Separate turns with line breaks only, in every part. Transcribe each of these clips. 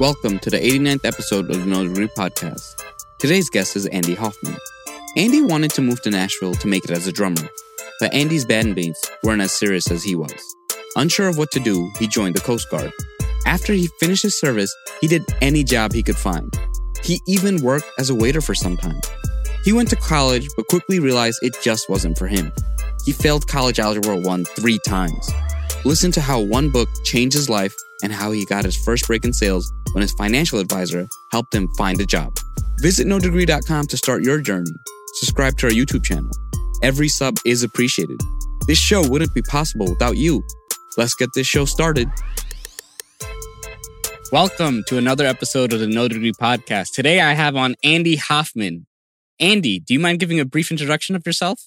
Welcome to the 89th episode of the No Degree Podcast. Today's guest is Andy Huffman. Andy wanted to move to Nashville to make it as a drummer, but Andy's bandmates weren't as serious as he was. Unsure of what to do, he joined the Coast Guard. After he finished his service, he did any job he could find. He even worked as a waiter for some time. He went to college, but quickly realized it just wasn't for him. He failed college algebra 1 three times. Listen to how one book changed his life and how he got his first break in sales when his financial advisor helped him find a job. Visit nodegree.com to start your journey. Subscribe to our YouTube channel. Every sub is appreciated. This show wouldn't be possible without you. Let's get this show started. Welcome to another episode of the No Degree Podcast. Today I have on Andy Huffman. Andy, do you mind giving a brief introduction of yourself?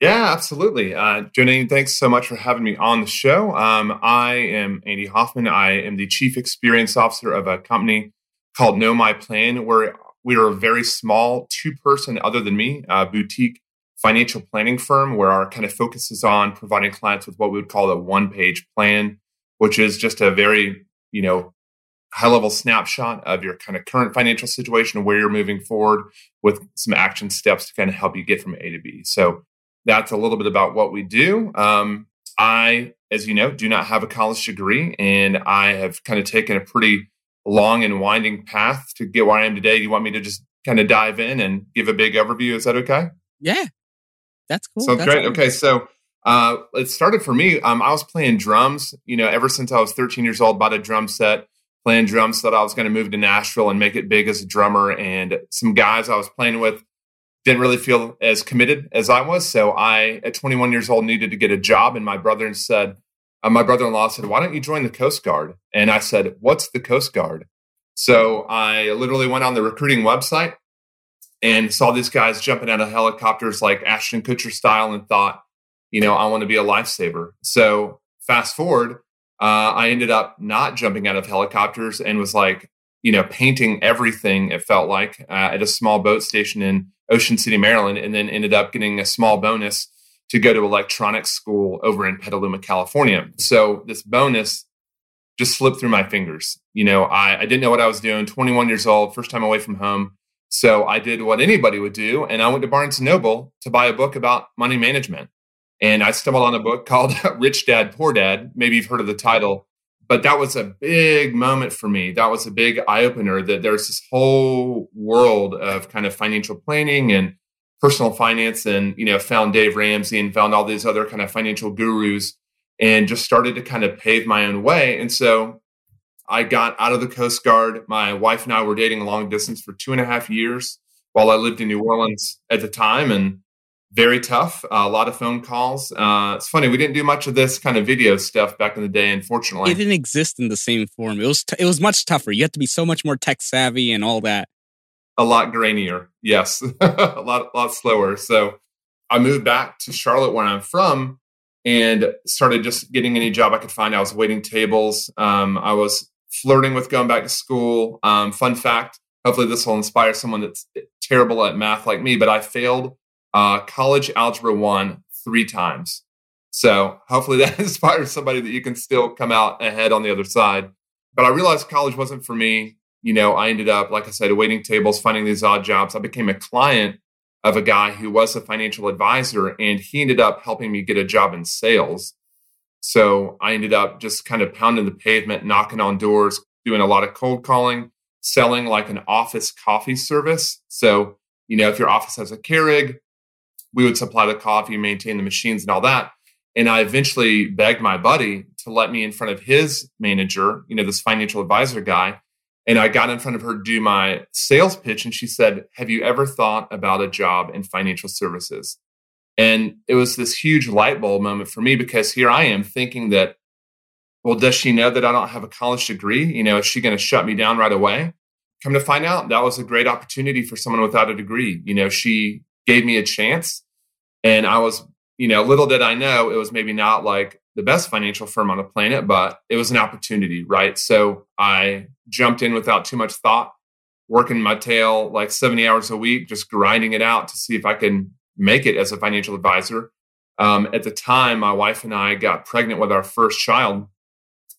Yeah, absolutely. Uh, Jonaed, thanks so much for having me on the show. Um, I am Andy Huffman. I am the Chief Experience Officer of a company called Know My Plan, where we are a very small two person, other than me, uh, boutique financial planning firm where our kind of focus is on providing clients with what we would call a one page plan, which is just a very, you know, high level snapshot of your kind of current financial situation, and where you're moving forward with some action steps to kind of help you get from A to B. So that's a little bit about what we do. Um, I, as you know, do not have a college degree, and I have kind of taken a pretty long and winding path to get where I am today. Do you want me to just kind of dive in and give a big overview? Is that okay?
Yeah, that's cool.
So
that's
great. Okay, so uh, it started for me. Um, I was playing drums, you know, ever since I was 13 years old. Bought a drum set, playing drums. Thought I was going to move to Nashville and make it big as a drummer. And some guys I was playing with didn't really feel as committed as I was. So I, at 21 years old, needed to get a job. And my brother said, uh, my brother-in-law said, "Why don't you join the Coast Guard?" And I said, "What's the Coast Guard?" So I literally went on the recruiting website and saw these guys jumping out of helicopters like Ashton Kutcher style, and thought, you know, I want to be a lifesaver. So fast forward, uh, I ended up not jumping out of helicopters and was like, you know, painting everything. It felt like uh, at a small boat station in Ocean City, Maryland, and then ended up getting a small bonus to go to electronics school over in Petaluma, California. So this bonus just slipped through my fingers. You know, I, I didn't know what I was doing. 21 years old, first time away from home. So I did what anybody would do, and I went to Barnes and Noble to buy a book about money management. And I stumbled on a book called Rich Dad Poor Dad. Maybe you've heard of the title, but that was a big moment for me. That was a big eye opener that there's this whole world of kind of financial planning and personal finance. And, you know, found Dave Ramsey and found all these other kind of financial gurus and just started to kind of pave my own way. And so I got out of the Coast Guard. My wife and I were dating long distance for two and a half years while I lived in New Orleans at the time. And very tough. Uh, a lot of phone calls. Uh, it's funny we didn't do much of this kind of video stuff back in the day. Unfortunately,
It didn't exist in the same form. It was t- it was much tougher. You had to be so much more tech savvy and all that.
a lot grainier. Yes, a lot lot slower. So I moved back to Charlotte, where I'm from, and started just getting any job I could find. I was waiting tables. Um, I was flirting with going back to school. Um, fun fact: hopefully this will inspire someone that's terrible at math like me. But I failed uh, college algebra one three times. So hopefully that inspires somebody that you can still come out ahead on the other side. But I realized college wasn't for me. You know, I ended up, like I said, waiting tables, finding these odd jobs. I became a client of a guy who was a financial advisor, and he ended up helping me get a job in sales. So I ended up just kind of pounding the pavement, knocking on doors, doing a lot of cold calling, selling like an office coffee service. So, you know, if your office has a Keurig, we would supply the coffee, maintain the machines and all that. And I eventually begged my buddy to let me in front of his manager, you know, this financial advisor guy. And I got in front of her to do my sales pitch. And she said, Have you ever thought about a job in financial services? And it was this huge light bulb moment for me because here I am thinking that, well, does she know that I don't have a college degree? You know, is she going to shut me down right away? Come to find out, that was a great opportunity for someone without a degree. You know, she gave me a chance. And I was, you know, little did I know it was maybe not like the best financial firm on the planet, but it was an opportunity, right? So I jumped in without too much thought, working my tail like 70 hours a week, just grinding it out to see if I can make it as a financial advisor. Um, at the time, my wife and I got pregnant with our first child.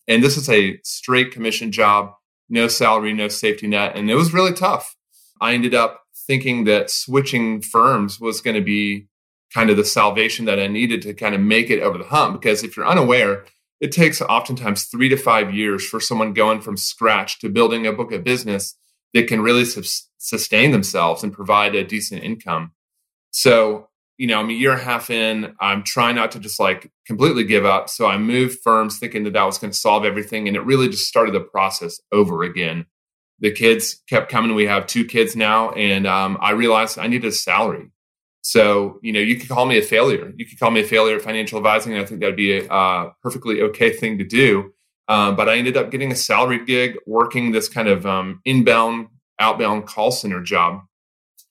And this is a straight commission job, no salary, no safety net. And it was really tough. I ended up thinking that switching firms was going to be kind of the salvation that I needed to kind of make it over the hump. Because if you're unaware, it takes oftentimes three to five years for someone going from scratch to building a book of business that can really sustain themselves and provide a decent income. So, you know, I'm a year and a half in. I'm trying not to just like completely give up. So I moved firms thinking that that was going to solve everything. And it really just started the process over again. The kids kept coming. We have two kids now. And um, I realized I needed a salary. So, you know, you could call me a failure. You could call me a failure at financial advising. And I think that'd be a uh, perfectly okay thing to do. Um, but I ended up getting a salary gig working this kind of um, inbound, outbound call center job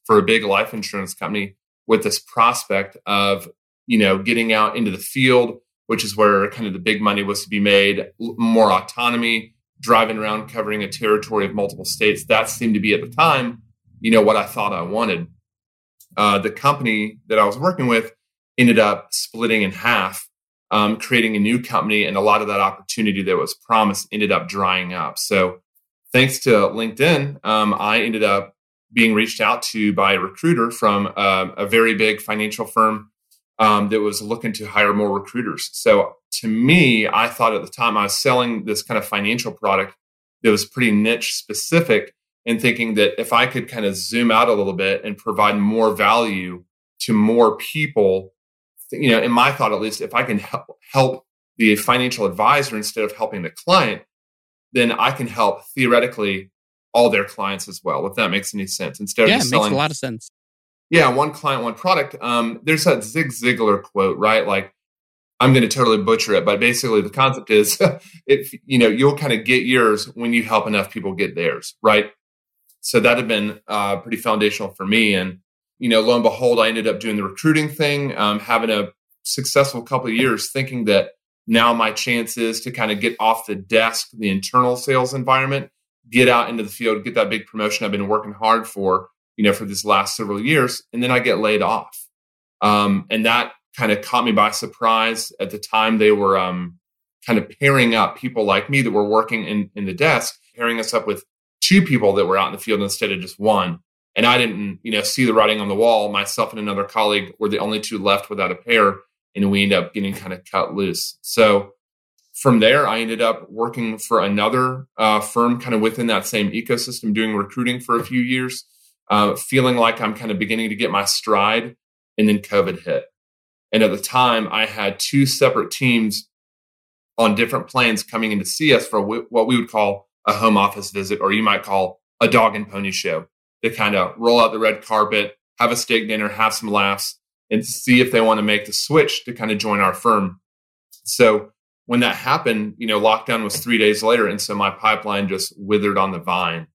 for a big life insurance company with this prospect of, you know, getting out into the field, which is where kind of the big money was to be made, more autonomy, driving around covering a territory of multiple states. That seemed to be at the time, you know, what I thought I wanted. Uh, the company that I was working with ended up splitting in half, um, creating a new company, and a lot of that opportunity that was promised ended up drying up. So, thanks to LinkedIn, um, I ended up being reached out to by a recruiter from uh, a very big financial firm um, that was looking to hire more recruiters. So, to me, I thought at the time I was selling this kind of financial product that was pretty niche specific and thinking that if I could kind of zoom out a little bit and provide more value to more people, you know, in my thought at least, if I can help, help the financial advisor instead of helping the client, then I can help theoretically all their clients as well, if that makes any sense. Instead of
yeah,
just
it makes a lot of sense.
Yeah, one client, one product. Um, there's that Zig Ziglar quote, right? Like, I'm going to totally butcher it, but basically the concept is, if you know, you'll kind of get yours when you help enough people get theirs, right? So that had been uh, pretty foundational for me. And, you know, lo and behold, I ended up doing the recruiting thing, um, having a successful couple of years, thinking that now my chance is to kind of get off the desk, the internal sales environment, get out into the field, get that big promotion I've been working hard for, you know, for this last several years. And then I get laid off. Um, and that kind of caught me by surprise. At the time, they were um, kind of pairing up people like me that were working in, in the desk, pairing us up with two people that were out in the field instead of just one. And I didn't, you know, see the writing on the wall. Myself and another colleague were the only two left without a pair, and we ended up getting kind of cut loose. So from there, I ended up working for another uh, firm, kind of within that same ecosystem, doing recruiting for a few years, uh, feeling like I'm kind of beginning to get my stride. And then COVID hit. And at the time, I had two separate teams on different planes coming in to see us for what we would call a home office visit, or you might call a dog and pony show to kind of roll out the red carpet, have a steak dinner, have some laughs, and see if they want to make the switch to kind of join our firm. So when that happened, you know, lockdown was three days later. And so my pipeline just withered on the vine.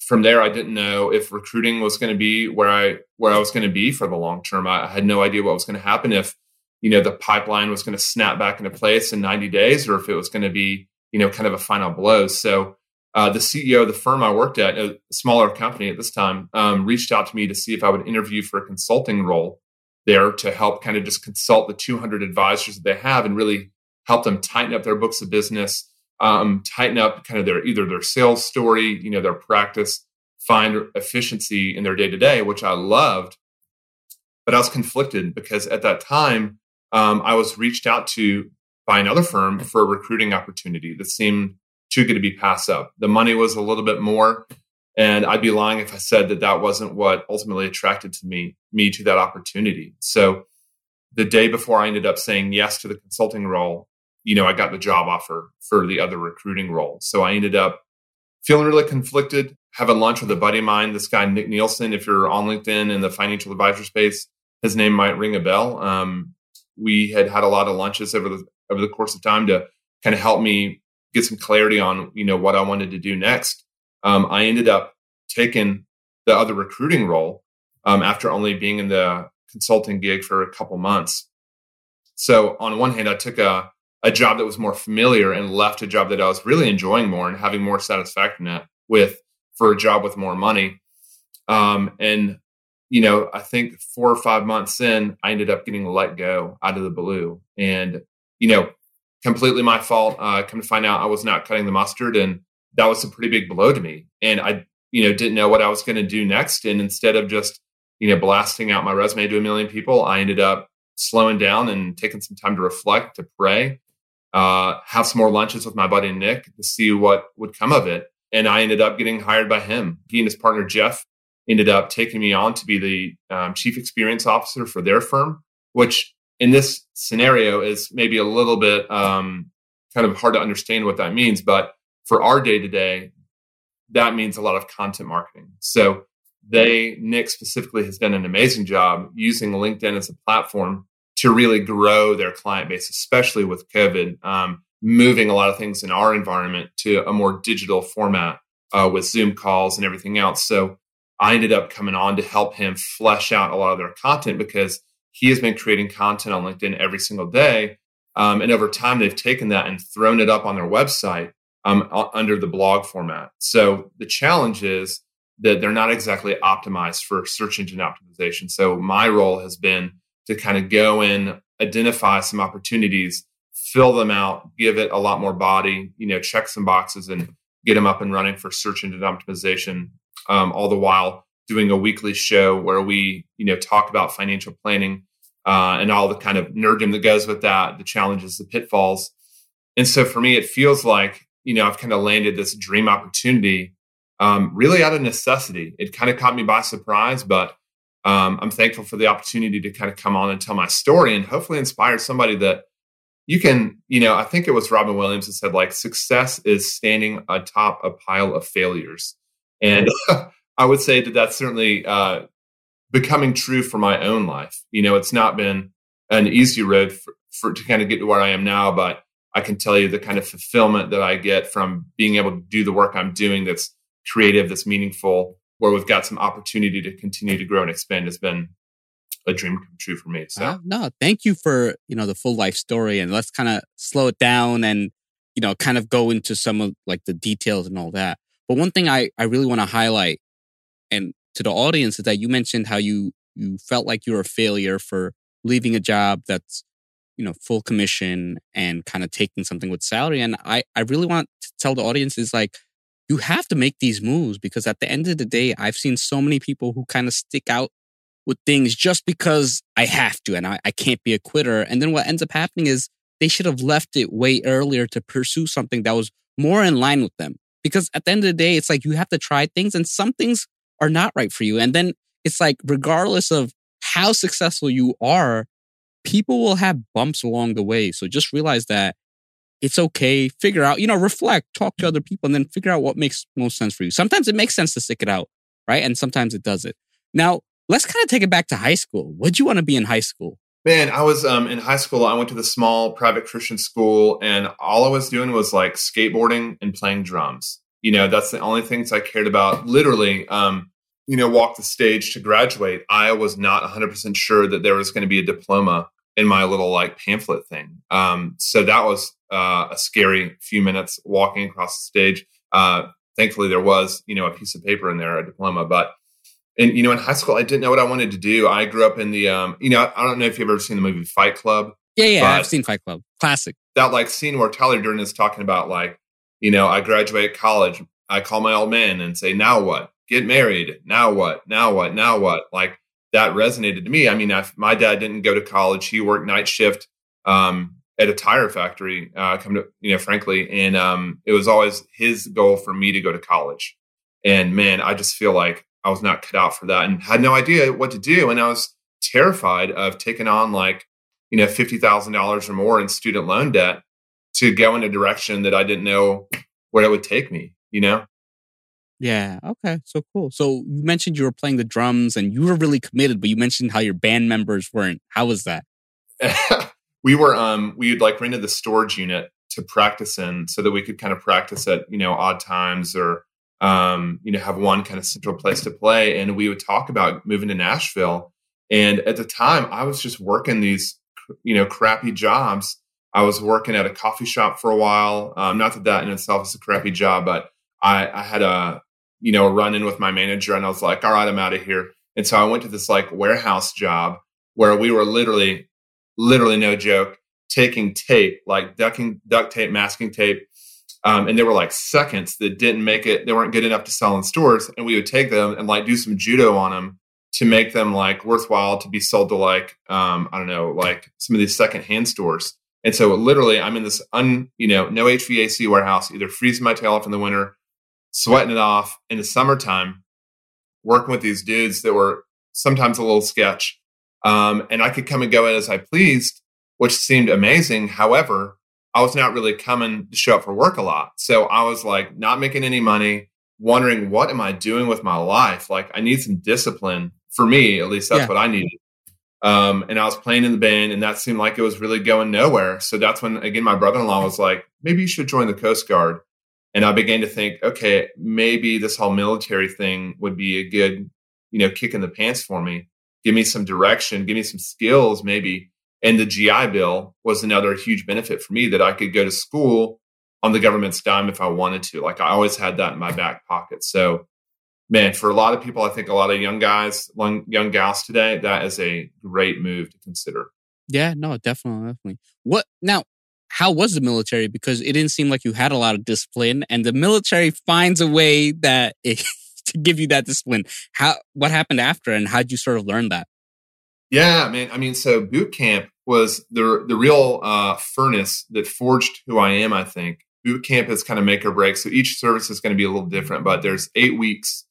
From there, I didn't know if recruiting was going to be where I where I was going to be for the long term. I had no idea what was going to happen if, you know, the pipeline was going to snap back into place in 90 days or if it was going to be, you know, kind of a final blow. So uh, the CEO of the firm I worked at, a smaller company at this time, um, reached out to me to see if I would interview for a consulting role there to help kind of just consult the 200 advisors that they have and really help them tighten up their books of business, um, tighten up kind of their either their sales story, you know, their practice, find efficiency in their day to day, which I loved. But I was conflicted because at that time um, I was reached out to by another firm for a recruiting opportunity that seemed too good to be passed up. The money was a little bit more, and I'd be lying if I said that that wasn't what ultimately attracted to me me to that opportunity. So the day before I ended up saying yes to the consulting role, you know, I got the job offer for the other recruiting role. So I ended up feeling really conflicted, having lunch with a buddy of mine, this guy, Nick Nielsen. If you're on LinkedIn in the financial advisor space, his name might ring a bell. Um, we had had a lot of lunches over the over the course of time to kind of help me get some clarity on you know what I wanted to do next. Um, I ended up taking the other recruiting role um, after only being in the consulting gig for a couple months. So on one hand, I took a a job that was more familiar and left a job that I was really enjoying more and having more satisfaction at with for a job with more money. Um, and you know, I think four or five months in, I ended up getting let go out of the blue, and you know, completely my fault. Uh, come to find out, I was not cutting the mustard, and that was a pretty big blow to me. And I, you know, didn't know what I was going to do next. And instead of just, you know, blasting out my resume to a million people, I ended up slowing down and taking some time to reflect, to pray, uh, have some more lunches with my buddy Nick to see what would come of it. And I ended up getting hired by him. He and his partner Jeff ended up taking me on to be the um, chief experience officer for their firm, which in this scenario is maybe a little bit um, kind of hard to understand what that means. But for our day to day, that means a lot of content marketing. So they, Nick specifically, has done an amazing job using LinkedIn as a platform to really grow their client base, especially with COVID, um, moving a lot of things in our environment to a more digital format uh, with Zoom calls and everything else. So I ended up coming on to help him flesh out a lot of their content because he has been creating content on LinkedIn every single day. Um, and over time, they've taken that and thrown it up on their website um, under the blog format. So the challenge is that they're not exactly optimized for search engine optimization. So my role has been to kind of go in, identify some opportunities, fill them out, give it a lot more body, you know, check some boxes and get them up and running for search engine optimization. Um, all the while doing a weekly show where we, you know, talk about financial planning uh, and all the kind of nerddom that goes with that, the challenges, the pitfalls. And so for me, it feels like, you know, I've kind of landed this dream opportunity um, really out of necessity. It kind of caught me by surprise, but um, I'm thankful for the opportunity to kind of come on and tell my story and hopefully inspire somebody that you can, you know, I think it was Robin Williams that said, like, success is standing atop a pile of failures. And I would say that that's certainly uh, becoming true for my own life. You know, it's not been an easy road for, for to kind of get to where I am now, but I can tell you the kind of fulfillment that I get from being able to do the work I'm doing that's creative, that's meaningful, where we've got some opportunity to continue to grow and expand has been a dream come true for me. So
uh, no, thank you for, you know, the full life story and let's kind of slow it down and, you know, kind of go into some of like the details and all that. But one thing I, I really want to highlight to the audience is that you mentioned how you you felt like you were a failure for leaving a job that's you know full commission and kind of taking something with salary. And i i really want to tell the audience is like you have to make these moves because at the end of the day i've seen so many people who kind of stick out with things just because i have to and I, I can't be a quitter. And then what ends up happening is they should have left it way earlier to pursue something that was more in line with them. Because at the end of the day it's like you have to try things and some things are not right for you. And then it's like, regardless of how successful you are, people will have bumps along the way. So just realize that it's okay. Figure out, you know, reflect, talk to other people, and then figure out what makes most sense for you. Sometimes it makes sense to stick it out, right? And sometimes it doesn't. Now, let's kind of take it back to high school. What'd you want to be in high school?
Man, I was um, in high school. I went to the small private Christian school, and all I was doing was like skateboarding and playing drums. You know, that's the only things I cared about. Literally, um, you know, walk the stage to graduate, I was not 100% sure that there was going to be a diploma in my little like pamphlet thing. Um, so that was uh, a scary few minutes walking across the stage. Uh, thankfully, there was, you know, a piece of paper in there, a diploma. But, and, you know, in high school, I didn't know what I wanted to do. I grew up in the, um, you know, I don't know if you've ever seen the movie Fight Club.
Yeah, yeah, I've seen Fight Club. Classic.
That like scene where Tyler Durden is talking about like, you know, I graduate college. I call my old man and say, now what? Get married. Now what? Now what? Now what? Like that resonated to me. I mean, I, my dad didn't go to college. He worked night shift um, at a tire factory. Uh, come to you know, frankly, and um, it was always his goal for me to go to college. And man, I just feel like I was not cut out for that, and had no idea what to do. And I was terrified of taking on like you know fifty thousand dollars or more in student loan debt to go in a direction that I didn't know where it would take me. You know.
Yeah. Okay. So cool. So you mentioned you were playing the drums and you were really committed, but you mentioned how your band members weren't. How was that?
we were um we would like rented the storage unit to practice in so that we could kind of practice at, you know, odd times or um, you know, have one kind of central place to play. And we would talk about moving to Nashville. And at the time I was just working these, you know, crappy jobs. I was working at a coffee shop for a while. Um, not that that in itself is a crappy job, but I, I had a you know, run in with my manager and I was like, all right, I'm out of here. And so I went to this like warehouse job where we were literally, literally no joke, taking tape, like ducking, duct tape, masking tape, Um, and they were like seconds that didn't make it. They weren't good enough to sell in stores. And we would take them and like do some judo on them to make them like worthwhile to be sold to like, um, I don't know, like some of these secondhand stores. And so literally I'm in this un, you know, no HVAC warehouse, either freezing my tail off in the winter, sweating it off in the summertime, working with these dudes that were sometimes a little sketch. Um, and I could come and go in as I pleased, which seemed amazing. However, I was not really coming to show up for work a lot. So I was like not making any money, wondering what am I doing with my life? Like I need some discipline for me, at least that's yeah. what I needed. Um, and I was playing in the band and that seemed like it was really going nowhere. So that's when again my brother-in-law was like, maybe you should join the Coast Guard. And I began to think, okay, maybe this whole military thing would be a good, you know, kick in the pants for me. Give me some direction, give me some skills, maybe and the GI Bill was another huge benefit for me that I could go to school on the government's dime if I wanted to. Like I always had that in my back pocket. So, man, for a lot of people, I think a lot of young guys, young gals today, that is a great move to consider.
Yeah, no, definitely, definitely. What now? How was the military? Because it didn't seem like you had a lot of discipline, and the military finds a way that it, to give you that discipline. How? What happened after, and how did you sort of learn that?
Yeah, man. I mean, so boot camp was the the real uh, furnace that forged who I am. I think boot camp is kind of make or break. So each service is going to be a little different, but there's eight weeks,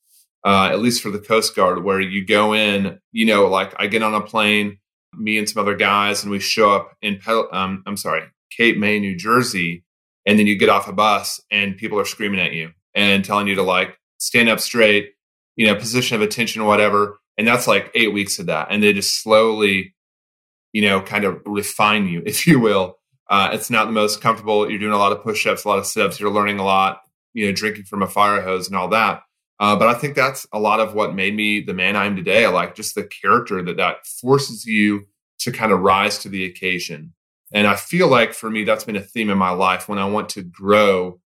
uh, at least for the Coast Guard, where you go in. You know, like I get on a plane, me and some other guys, and we show up in um, I'm sorry, Cape May, New Jersey, and then you get off a bus and people are screaming at you and telling you to like stand up straight, you know, position of attention, or whatever and that's like eight weeks of that. And they just slowly, you know, kind of refine you, if you will. Uh, it's not the most comfortable. You're doing a lot of push ups, a lot of sit ups. You're learning a lot, you know, drinking from a fire hose and all that. Uh, but I think that's a lot of what made me the man I am today. I like just the character that that forces you to kind of rise to the occasion. And I feel like for me, that's been a theme in my life when I want to grow.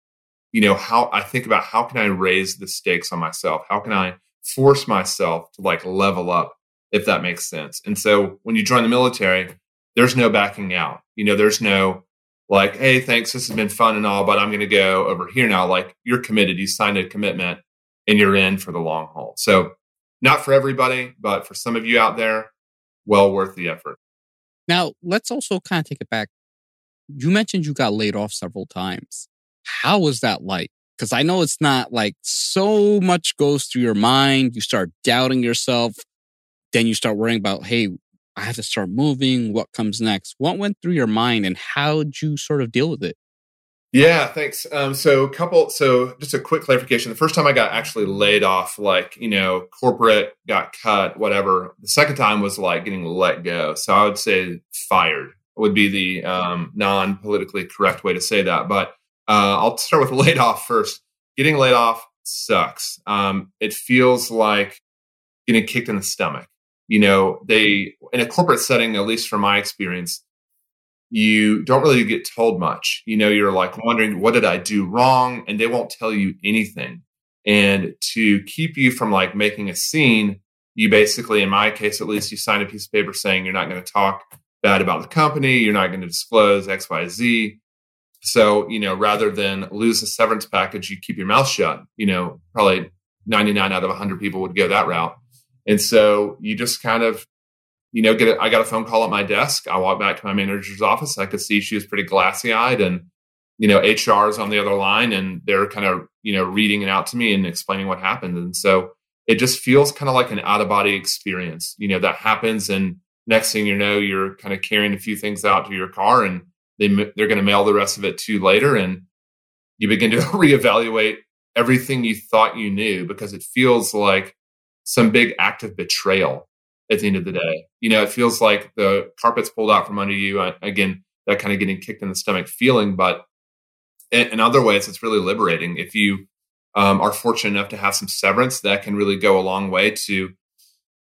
You know, how I think about how can I raise the stakes on myself? How can I force myself to like level up, if that makes sense. And so when you join the military, there's no backing out. You know, there's no like, hey, thanks, this has been fun and all, but I'm going to go over here now. Like you're committed, you signed a commitment and you're in for the long haul. So not for everybody, but for some of you out there, well worth the effort.
Now, let's also kind of take it back. You mentioned you got laid off several times. How was that like? Because I know it's not like so much goes through your mind. You start doubting yourself. Then you start worrying about, hey, I have to start moving. What comes next? What went through your mind and how did you sort of deal with it?
Yeah, thanks. Um, so, couple. So, just a quick clarification. The first time I got actually laid off, like you know, corporate got cut, whatever. The second time was like getting let go. So, I would say fired would be the um, non politically correct way to say that. But uh, I'll start with laid off first. Getting laid off sucks. Um, it feels like getting kicked in the stomach. You know, they in a corporate setting, at least from my experience, you don't really get told much. You know, you're like wondering, what did I do wrong? And they won't tell you anything. And to keep you from like making a scene, you basically, in my case at least, you sign a piece of paper saying you're not going to talk bad about the company, you're not going to disclose X, Y, Z. So, you know, rather than lose a severance package, you keep your mouth shut. You know, probably 99 out of 100 people would go that route. And so you just kind of, you know, get it. I got a phone call at my desk. I walked back to my manager's office. I could see she was pretty glassy eyed and, you know, HR is on the other line and they're kind of, you know, reading it out to me and explaining what happened. And so it just feels kind of like an out of body experience, you know, that happens. And next thing you know, you're kind of carrying a few things out to your car and, they they're going to mail the rest of it to you later, and you begin to reevaluate everything you thought you knew because it feels like some big act of betrayal at the end of the day. You know, it feels like the carpet's pulled out from under you. Again, that kind of getting kicked in the stomach feeling, but in, in other ways, it's really liberating. If you um, are fortunate enough to have some severance, that can really go a long way to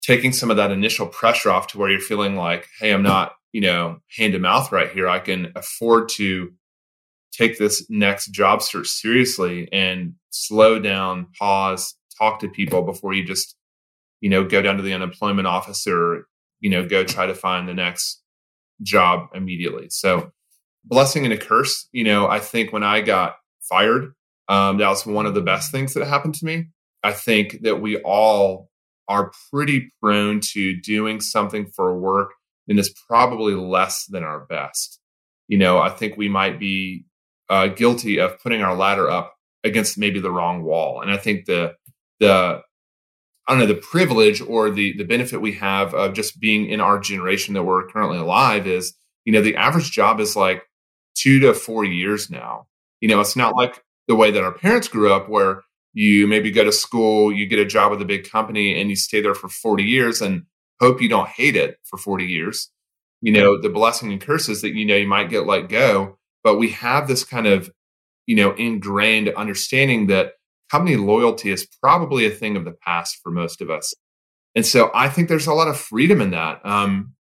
taking some of that initial pressure off to where you're feeling like, hey, I'm not you know, hand to mouth right here. I can afford to take this next job search seriously and slow down, pause, talk to people before you just, you know, go down to the unemployment office or, you know, go try to find the next job immediately. So, blessing and a curse, you know, I think when I got fired. Um, that was one of the best things that happened to me. I think that we all are pretty prone to doing something for work and is probably less than our best. You know, I think we might be uh, guilty of putting our ladder up against maybe the wrong wall. And I think the the I don't know the privilege or the the benefit we have of just being in our generation that we're currently alive is you know the average job is like two to four years now. You know, it's not like the way that our parents grew up where you maybe go to school, you get a job with a big company, and you stay there for 40 years and hope you don't hate it for 40 years. You know, the blessing and curses that you know you might get let go. But we have this kind of, you know, ingrained understanding that company loyalty is probably a thing of the past for most of us. And so I think there's a lot of freedom in that. Um,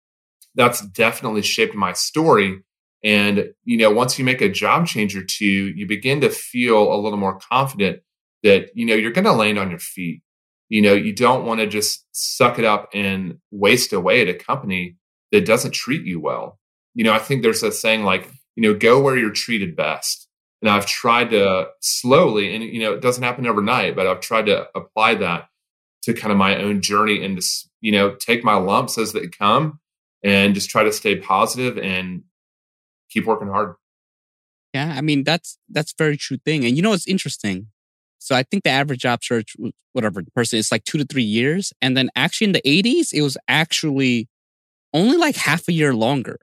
that's definitely shaped my story. And, you know, once you make a job change or two, you begin to feel a little more confident that, you know, you're going to land on your feet. You know, you don't want to just suck it up and waste away at a company that doesn't treat you well. You know, I think there's a saying like, you know, go where you're treated best. And I've tried to slowly, and you know, it doesn't happen overnight, but I've tried to apply that to kind of my own journey and just, you know, take my lumps as they come and just try to stay positive and keep working hard.
Yeah, I mean that's that's very true thing. And you know it's interesting. So I think the average job search, whatever person, is like two to three years. And then actually in the 80s, it was actually only like half a year longer.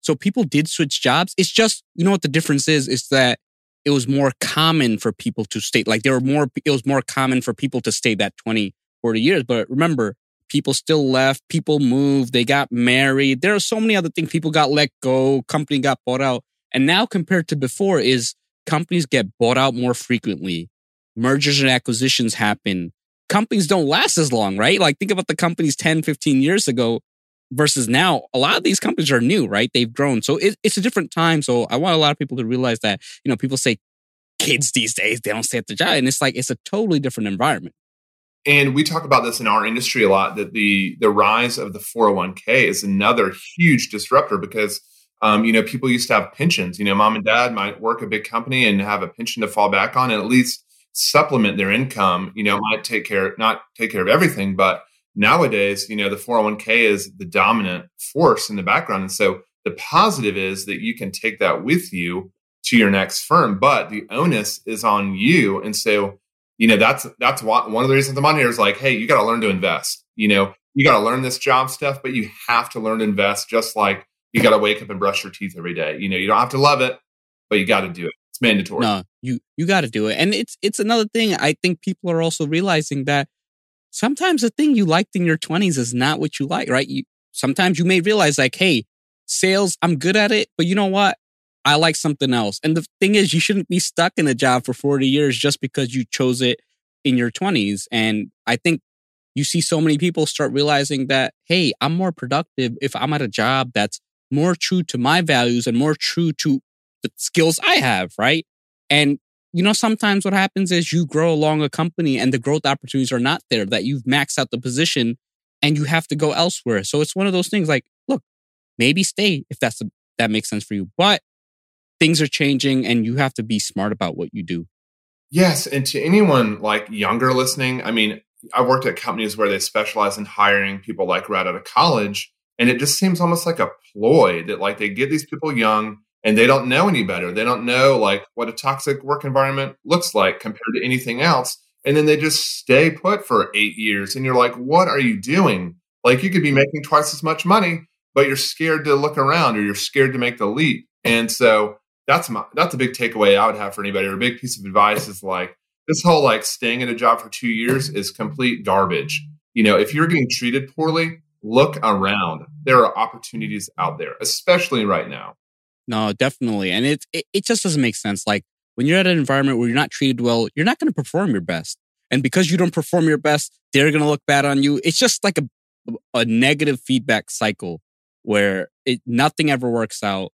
So people did switch jobs. It's just, you know what the difference is? Is that it was more common for people to stay like there were more it was more common for people to stay that 20 40 years but remember people still left people moved they got married there are so many other things people got let go company got bought out and now compared to before is companies get bought out more frequently mergers and acquisitions happen companies don't last as long right? Like think about the companies 10 15 years ago versus now a lot of these companies are new right? They've grown. So it, it's a different time. So i want a lot of people to realize that you know people say kids these days they don't stay at the job and it's like it's a totally different environment.
And we talk about this in our industry a lot that the the rise of the 401k is another huge disruptor because um, you know people used to have pensions. You know mom and dad might work a big company and have a pension to fall back on and at least supplement their income you know might take care not take care of everything but nowadays, you know, the 401k is the dominant force in the background. And so the positive is that you can take that with you to your next firm, but the onus is on you. And so, you know, that's that's one of the reasons I'm on here is like, hey, you got to learn to invest. You know, you got to learn this job stuff, but you have to learn to invest just like you got to wake up and brush your teeth every day. You know, you don't have to love it, but you got to do it. It's mandatory.
No, you you got to do it. And it's it's another thing I think people are also realizing that sometimes the thing you liked in your 20s is not what you like, right? You sometimes you may realize like, hey, sales, I'm good at it, but you know what? I like something else. And the thing is, you shouldn't be stuck in a job for 40 years just because you chose it in your 20s. And I think you see so many people start realizing that, hey, I'm more productive if I'm at a job that's more true to my values and more true to the skills I have, right? And you know, sometimes what happens is you grow along a company and the growth opportunities are not there, that you've maxed out the position and you have to go elsewhere. So it's one of those things like, look, maybe stay if that's that makes sense for you. But things are changing and you have to be smart about what you do.
Yes. And to anyone like younger listening, I mean, I worked at companies where they specialize in hiring people like right out of college. And it just seems almost like a ploy that like they get these people young and they don't know any better. They don't know like what a toxic work environment looks like compared to anything else. And then they just stay put for eight years. And you're like, what are you doing? Like you could be making twice as much money, but you're scared to look around or you're scared to make the leap. And so that's my that's a big takeaway I would have for anybody, or a big piece of advice is like this whole like staying in a job for two years is complete garbage. You know, if you're getting treated poorly, look around. There are opportunities out there, especially right now.
No, definitely. And it, it, it just doesn't make sense. Like when you're at an environment where you're not treated well, you're not going to perform your best. And because you don't perform your best, they're going to look bad on you. It's just like a, a negative feedback cycle where it, nothing ever works out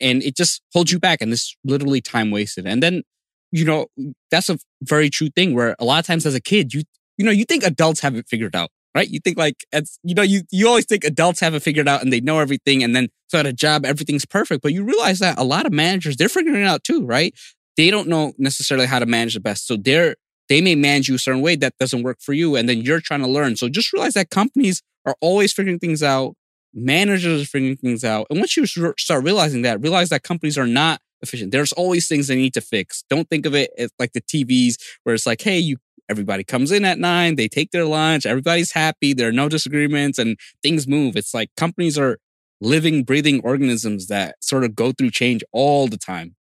and it just holds you back. And this literally time wasted. And then, you know, that's a very true thing where a lot of times as a kid, you, you know, you think adults have it figured out right? You think like you know you you always think adults have it figured out and they know everything, and then so at a job everything's perfect. But you realize that a lot of managers they're figuring it out too, right? they don't know necessarily how to manage the best. So they're they may manage you a certain way that doesn't work for you, and then you're trying to learn. So just realize that companies are always figuring things out. Managers are figuring things out, and once you start realizing that, realize that companies are not efficient. There's always things they need to fix. Don't think of it as like the TVs where it's like, hey, you everybody comes in at nine, they take their lunch, everybody's happy, there are no disagreements, and things move. It's like companies are living, breathing organisms that sort of go through change all the time.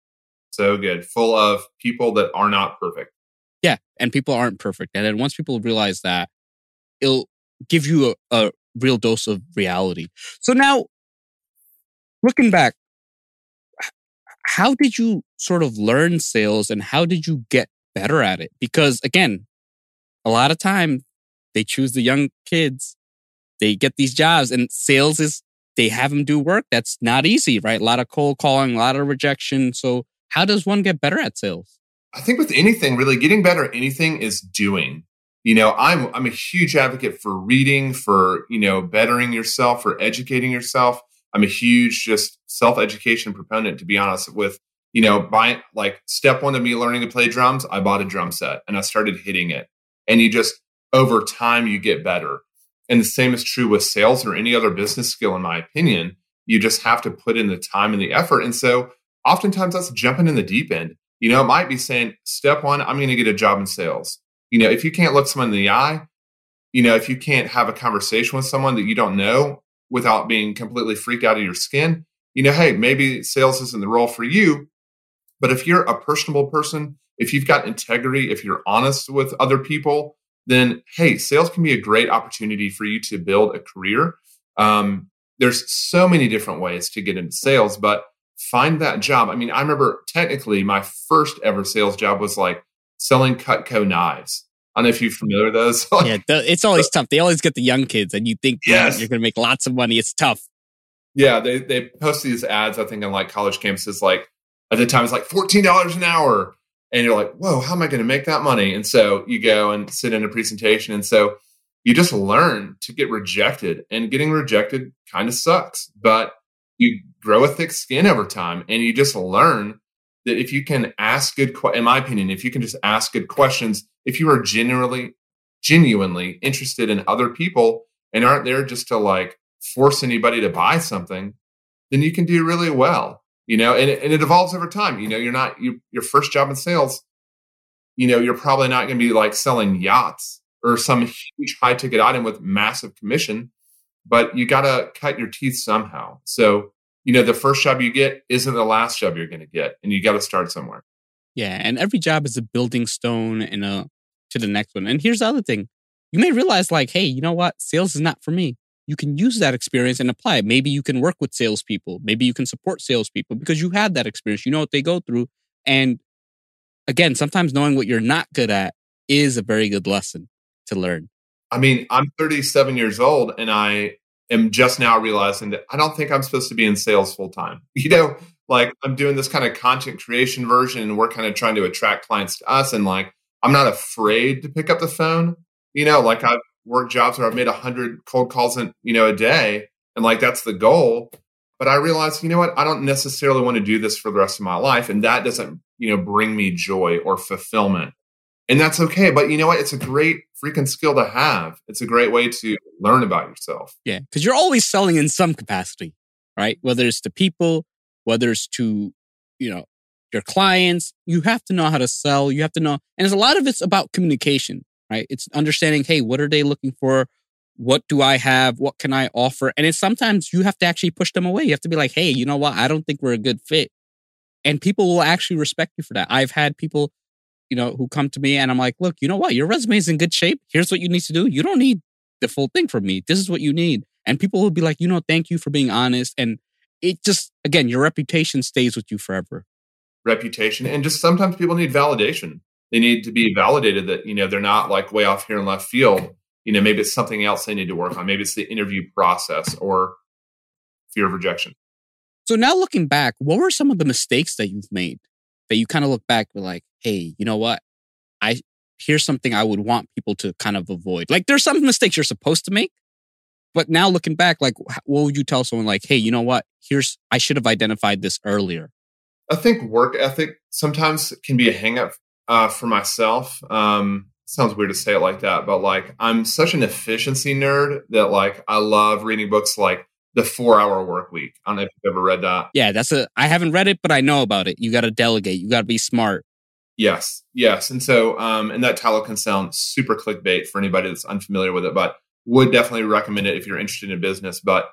So good. Full of people that are not perfect.
Yeah. And people aren't perfect. And then once people realize that, it'll give you a, a real dose of reality. So now, looking back, how did you sort of learn sales and how did you get better at it? Because again, a lot of time they choose the young kids, they get these jobs and sales is, they have them do work that's not easy, right? A lot of cold calling, a lot of rejection. So how does one get better at sales?
I think with anything, really getting better at anything is doing. You know, I'm I'm a huge advocate for reading, for you know, bettering yourself, for educating yourself. I'm a huge just self education proponent, to be honest. With you know, buying like step one of me learning to play drums, I bought a drum set and I started hitting it, and you just over time you get better. And the same is true with sales or any other business skill, in my opinion. You just have to put in the time and the effort. And so oftentimes that's jumping in the deep end. You know, it might be saying, step one, I'm going to get a job in sales. You know, if you can't look someone in the eye, you know, if you can't have a conversation with someone that you don't know without being completely freaked out of your skin, you know, hey, maybe sales isn't the role for you. But if you're a personable person, if you've got integrity, if you're honest with other people, then hey, sales can be a great opportunity for you to build a career. Um, there's so many different ways to get into sales, but find that job. I mean, I remember technically my first ever sales job was like selling Cutco knives. I don't know if you're familiar with those.
yeah, it's always tough. They always get the young kids, and you think yes. you're going to make lots of money. It's tough.
Yeah, they they post these ads. I think on like college campuses, like at the time it's like fourteen dollars an hour, and you're like, whoa, how am I going to make that money? And so you go and sit in a presentation, and so you just learn to get rejected, and getting rejected kind of sucks, but you grow a thick skin over time and you just learn that if you can ask good in my opinion if you can just ask good questions if you are genuinely genuinely interested in other people and aren't there just to like force anybody to buy something then you can do really well you know and it, and it evolves over time you know you're not you, your first job in sales you know you're probably not going to be like selling yachts or some huge high ticket item with massive commission but you got to cut your teeth somehow. So, you know, the first job you get isn't the last job you're going to get, and you got to start somewhere.
Yeah, and every job is a building stone and a to the next one. And here's the other thing: you may realize, like, hey, you know what? Sales is not for me. You can use that experience and apply it. Maybe you can work with salespeople. Maybe you can support salespeople because you had that experience. You know what they go through. And again, sometimes knowing what you're not good at is a very good lesson to learn.
I mean, I'm 37 years old and I am just now realizing that I don't think I'm supposed to be in sales full time. You know, like I'm doing this kind of content creation version and we're kind of trying to attract clients to us. And like, I'm not afraid to pick up the phone. You know, like I've worked jobs where I've made a hundred cold calls in, you know, a day. And like, that's the goal. But I realized, you know what? I don't necessarily want to do this for the rest of my life. And that doesn't, you know, bring me joy or fulfillment and that's okay. But you know what? It's a great freaking skill to have. It's a great way to learn about yourself.
Yeah, because you're always selling in some capacity, right? Whether it's to people, whether it's to you know your clients, you have to know how to sell. You have to know, and there's a lot of it's about communication, right? It's understanding, hey, what are they looking for? What do I have? What can I offer? And it's sometimes you have to actually push them away. You have to be like, hey, you know what? I don't think we're a good fit. And people will actually respect you for that. I've had people you know, who come to me and I'm like, look, you know what? Your resume is in good shape. Here's what you need to do. You don't need the full thing from me. This is what you need. And people will be like, you know, thank you for being honest. And it just, again, your reputation stays with you forever.
Reputation. And just sometimes people need validation. They need to be validated that, you know, they're not like way off here in left field. You know, maybe it's something else they need to work on. Maybe it's the interview process or fear of rejection.
So now looking back, what were some of the mistakes that you've made that you kind of look back and like, hey, you know what? I here's something I would want people to kind of avoid. Like there's some mistakes you're supposed to make, but now looking back, like what would you tell someone like, hey, you know what? Here's I should have identified this earlier.
I think work ethic sometimes can be a hangup uh, for myself. Um, sounds weird to say it like that, but like I'm such an efficiency nerd that like I love reading books like The Four Hour Work Week. I don't know if you've ever read that.
Yeah, that's a. I haven't read it, but I know about it. You got to delegate. You got to be smart.
Yes, yes, and so um, and that title can sound super clickbait for anybody that's unfamiliar with it, but would definitely recommend it if you're interested in business. But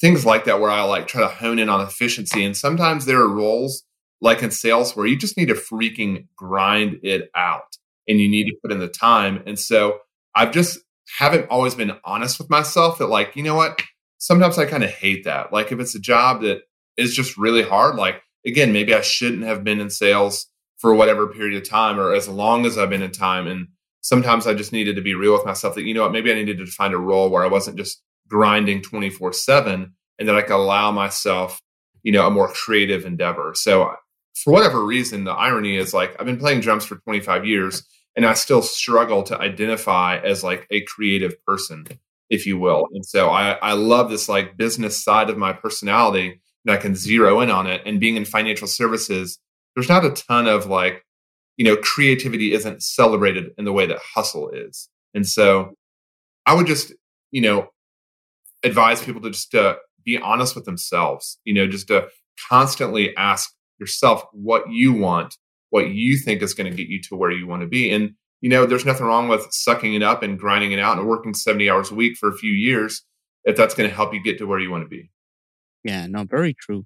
things like that where I like try to hone in on efficiency, and sometimes there are roles like in sales where you just need to freaking grind it out and you need to put in the time. And so I've just haven't always been honest with myself that like, you know what? Sometimes I kind of hate that. Like if it's a job that is just really hard, like again, maybe I shouldn't have been in sales for whatever period of time or as long as I've been in time. And sometimes I just needed to be real with myself that, you know what, maybe I needed to find a role where I wasn't just grinding 24 seven and that I could allow myself, you know, a more creative endeavor. So for whatever reason, the irony is like I've been playing drums for 25 years and I still struggle to identify as like a creative person, if you will. And so I, I love this like business side of my personality and I can zero in on it. And being in financial services, there's not a ton of like, you know, creativity isn't celebrated in the way that hustle is. And so I would just, you know, advise people to just uh, be honest with themselves, you know, just to constantly ask yourself what you want, what you think is going to get you to where you want to be. And, you know, there's nothing wrong with sucking it up and grinding it out and working 70 hours a week for a few years if that's going to help you get to where you want to be.
Yeah, no, very true.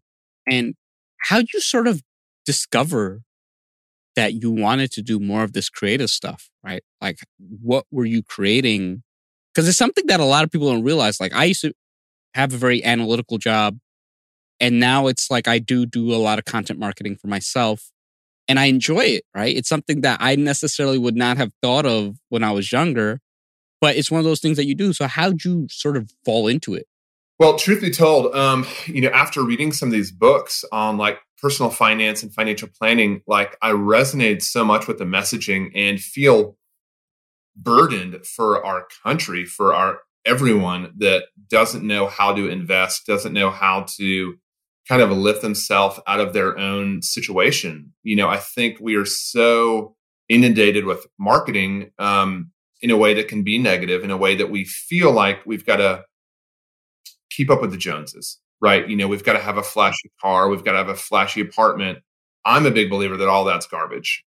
And how'd you sort of discover that you wanted to do more of this creative stuff, right? Like, what were you creating? Because it's something that a lot of people don't realize. Like, I used to have a very analytical job and now it's like I do do a lot of content marketing for myself and I enjoy it, right? It's something that I necessarily would not have thought of when I was younger, but it's one of those things that you do. So how'd you sort of fall into it?
Well, truth be told, um, you know, after reading some of these books on like personal finance and financial planning, like I resonate so much with the messaging and feel burdened for our country, for our everyone that doesn't know how to invest, doesn't know how to kind of lift themselves out of their own situation. You know, I think we are so inundated with marketing um, in a way that can be negative, in a way that we feel like we've got to keep up with the Joneses, right? You know, we've got to have a flashy car, we've got to have a flashy apartment. I'm a big believer that all that's garbage.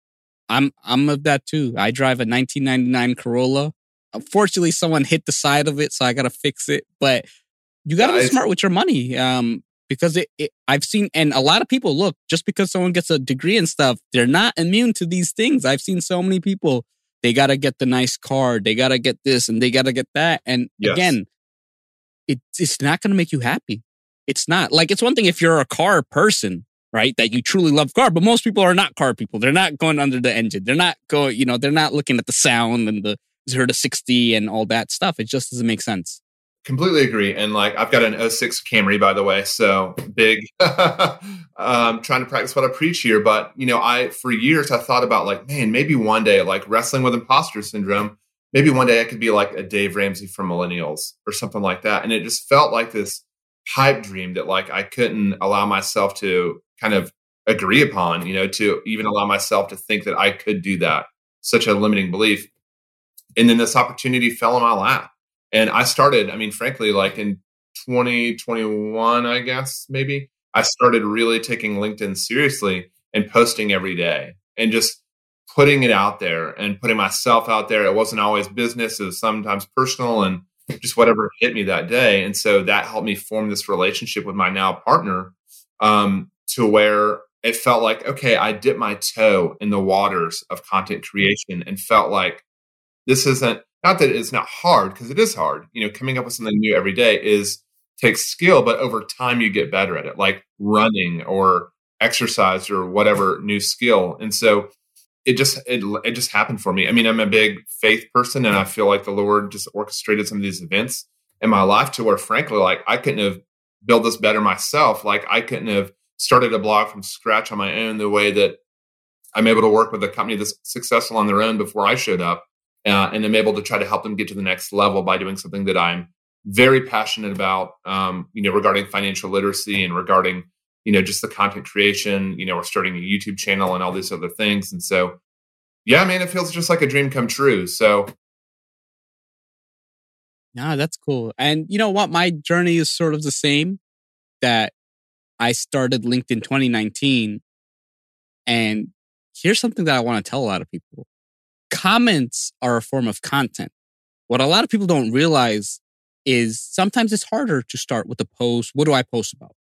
I'm I'm of that too. I drive a 1999 Corolla. Unfortunately, someone hit the side of it, so I got to fix it. But you got to be smart with your money. Um, because it, it, I've seen, and a lot of people look just because someone gets a degree and stuff, they're not immune to these things. I've seen so many people, they got to get the nice car, they got to get this, and they got to get that. And yes. again, it, it's not going to make you happy. It's not like it's one thing if you're a car person, right? That you truly love car, but most people are not car people. They're not going under the engine. They're not going, you know, they're not looking at the sound and the zero to 60 and all that stuff. It just doesn't make sense
completely agree. And like, I've got an 06 Camry, by the way. So big, um, trying to practice what I preach here. But, you know, I, for years, I thought about like, man, maybe one day, like wrestling with imposter syndrome, maybe one day I could be like a Dave Ramsey from Millennials or something like that. And it just felt like this pipe dream that like I couldn't allow myself to kind of agree upon, you know, to even allow myself to think that I could do that. Such a limiting belief. And then this opportunity fell in my lap and I started, I mean, frankly, like in 2021, I guess, maybe, I started really taking LinkedIn seriously and posting every day and just putting it out there and putting myself out there. It wasn't always business, it was sometimes personal and just whatever hit me that day. And so that helped me form this relationship with my now partner um, to where it felt like, okay, I dipped my toe in the waters of content creation and felt like this isn't not that it's not hard because it is hard you know coming up with something new every day is takes skill but over time you get better at it like running or exercise or whatever new skill. And so it just it, it just happened for me. I mean i'm a big faith person and i feel like the lord just orchestrated some of these events in my life to where frankly like i couldn't have built this better myself. Like i couldn't have started a blog from scratch on my own the way that i'm able to work with a company that's successful on their own before i showed up uh, and I'm able to try to help them get to the next level by doing something that I'm very passionate about, um, you know, regarding financial literacy and regarding you know, just the content creation. You know, we're starting a YouTube channel and all these other things. And so, yeah, man, it feels just like a dream come true. So,
yeah, that's cool. And you know what? My journey is sort of the same that I started LinkedIn 2019. And here's something that I want to tell a lot of people comments are a form of content. What a lot of people don't realize is sometimes it's harder to start with a post. What do I post about?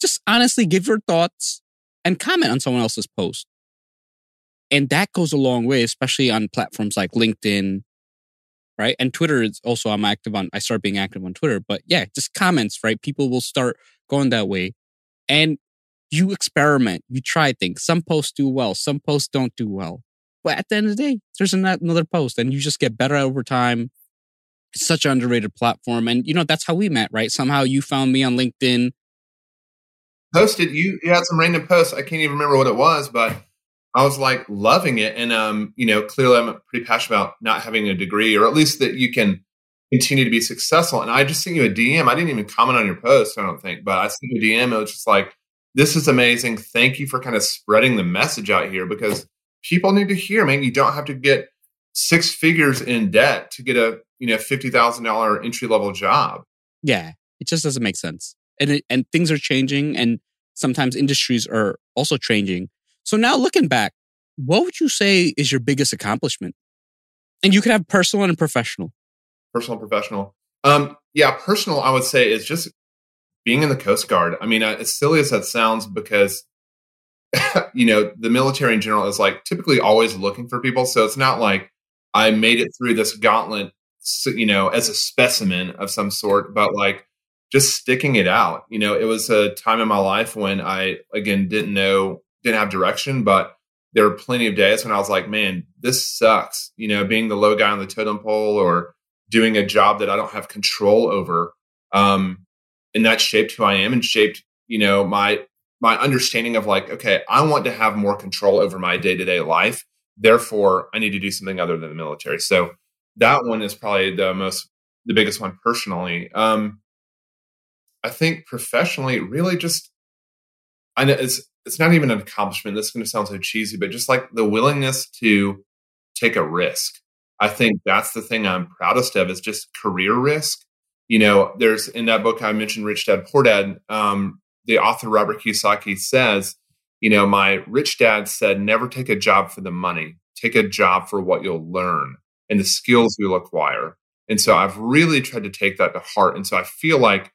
Just honestly give your thoughts and comment on someone else's post. And that goes a long way, especially on platforms like LinkedIn, right? And Twitter is also, I'm active on, I start being active on Twitter. But yeah, just comments, right? People will start going that way. And you experiment, you try things. Some posts do well, some posts don't do well. But at the end of the day, there's another post and you just get better over time. It's such an underrated platform. And, you know, that's how we met, right? Somehow you found me on LinkedIn.
Posted, you, you had some random posts. I can't even remember what it was, but I was like loving it. And, um, you know, clearly I'm pretty passionate about not having a degree or at least that you can continue to be successful. And I just sent you a DM. I didn't even comment on your post, I don't think, but I sent you a DM. It was just like, this is amazing. Thank you for kind of spreading the message out here because people need to hear, man, you don't have to get six figures in debt to get a, you know, $50,000 entry level job.
Yeah. It just doesn't make sense. And it, and things are changing and sometimes industries are also changing. So now looking back, what would you say is your biggest accomplishment? And you could have personal and professional
personal, professional. Um, yeah, personal, I would say is just being in the Coast Guard. I mean, uh, as silly as that sounds, because you know the military in general is like typically always looking for people, so it's not like I made it through this gauntlet, you know, as a specimen of some sort, but like just sticking it out. You know, it was a time in my life when I again didn't know, didn't have direction, but there were plenty of days when I was like, man, this sucks. You know, being the low guy on the totem pole or doing a job that I don't have control over. Um, and that shaped who I am and shaped, you know, my my understanding of like, okay, I want to have more control over my day to day life. Therefore, I need to do something other than the military. So that one is probably the most, the biggest one personally. Um, I think professionally, really just, I know it's it's not even an accomplishment. This is going to sound so cheesy, but just like the willingness to take a risk. I think that's the thing I'm proudest of is just career risk. You know, there's in that book I mentioned, Rich Dad Poor Dad. Um, the author Robert Kiyosaki says, you know, my rich dad said, never take a job for the money. Take a job for what you'll learn and the skills you'll acquire. And so I've really tried to take that to heart. And so I feel like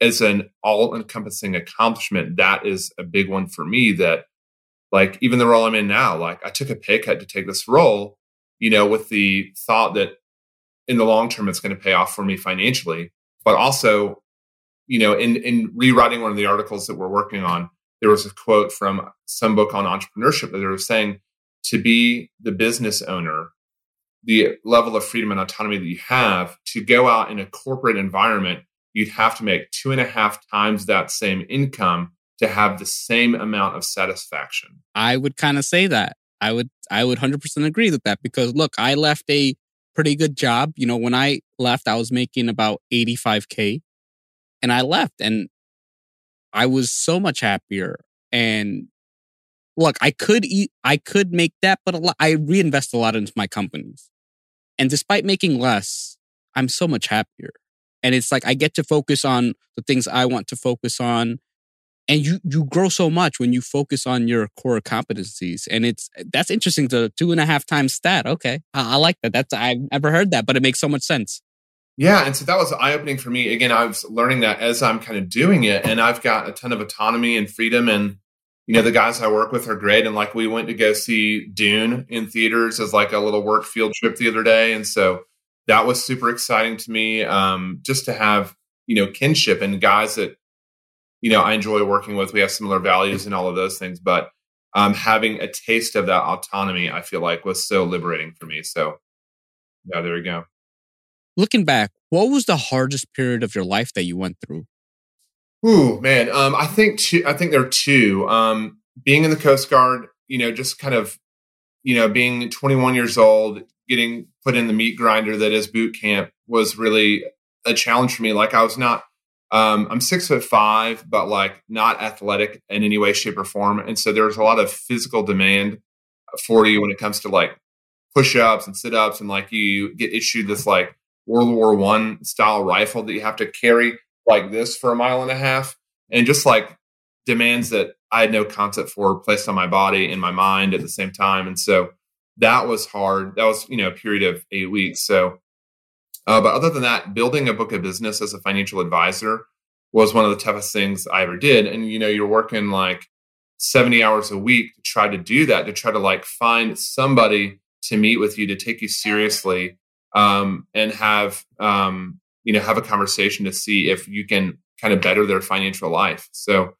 as an all encompassing accomplishment, that is a big one for me that like even the role I'm in now, like I took a pay cut to take this role, you know, with the thought that in the long term it's going to pay off for me financially, but also, you know, in in rewriting one of the articles that we're working on, there was a quote from some book on entrepreneurship that they were saying to be the business owner, the level of freedom and autonomy that you have to go out in a corporate environment, you'd have to make two and a half times that same income to have the same amount of satisfaction.
I would kind of say that. I would I would 100% agree with that because look, I left a pretty good job. You know, when I left, I was making about 85k and I left and I was so much happier and look, I could eat I could make that but lot, I reinvest a lot into my companies. And despite making less, I'm so much happier. And it's like I get to focus on the things I want to focus on and you you grow so much when you focus on your core competencies and it's that's interesting The two and a half times stat okay I, I, like that that's i've never heard that but it makes so much sense
yeah and so that was eye-opening for me again i was learning that as i'm kind of doing it and i've got a ton of autonomy and freedom and you know the guys i work with are great and like we went to go see dune in theaters as like a little work field trip the other day and so that was super exciting to me um, just to have you know kinship and guys that you know, I enjoy working with. We have similar values and all of those things, but um, having a taste of that autonomy, I feel like was so liberating for me. So, yeah, there you go.
Looking back, what was the hardest period of your life that you went through?
Ooh, man, um, I think two, I think there are two. Um, being in the Coast Guard, you know, just kind of, you know, being 21 years old, getting put in the meat grinder that is boot camp was really a challenge for me. Like I was not Um, I'm six foot five, but like not athletic in any way, shape, or form. And so there's a lot of physical demand for you when it comes to like push ups and sit ups. And like you get issued this like World War One style rifle that you have to carry like this for a mile and a half. And just like demands that I had no concept for placed on my body and my mind at the same time. And so that was hard. That was, you know, a period of eight weeks. So, uh, but other than that, building a book of business as a financial advisor was one of the toughest things I ever did. And, you know, you're working like 70 hours a week to try to do that, to try to like find somebody to meet with you, to take you seriously, um, and have, um, you know, have a conversation to see if you can kind of better their financial life. So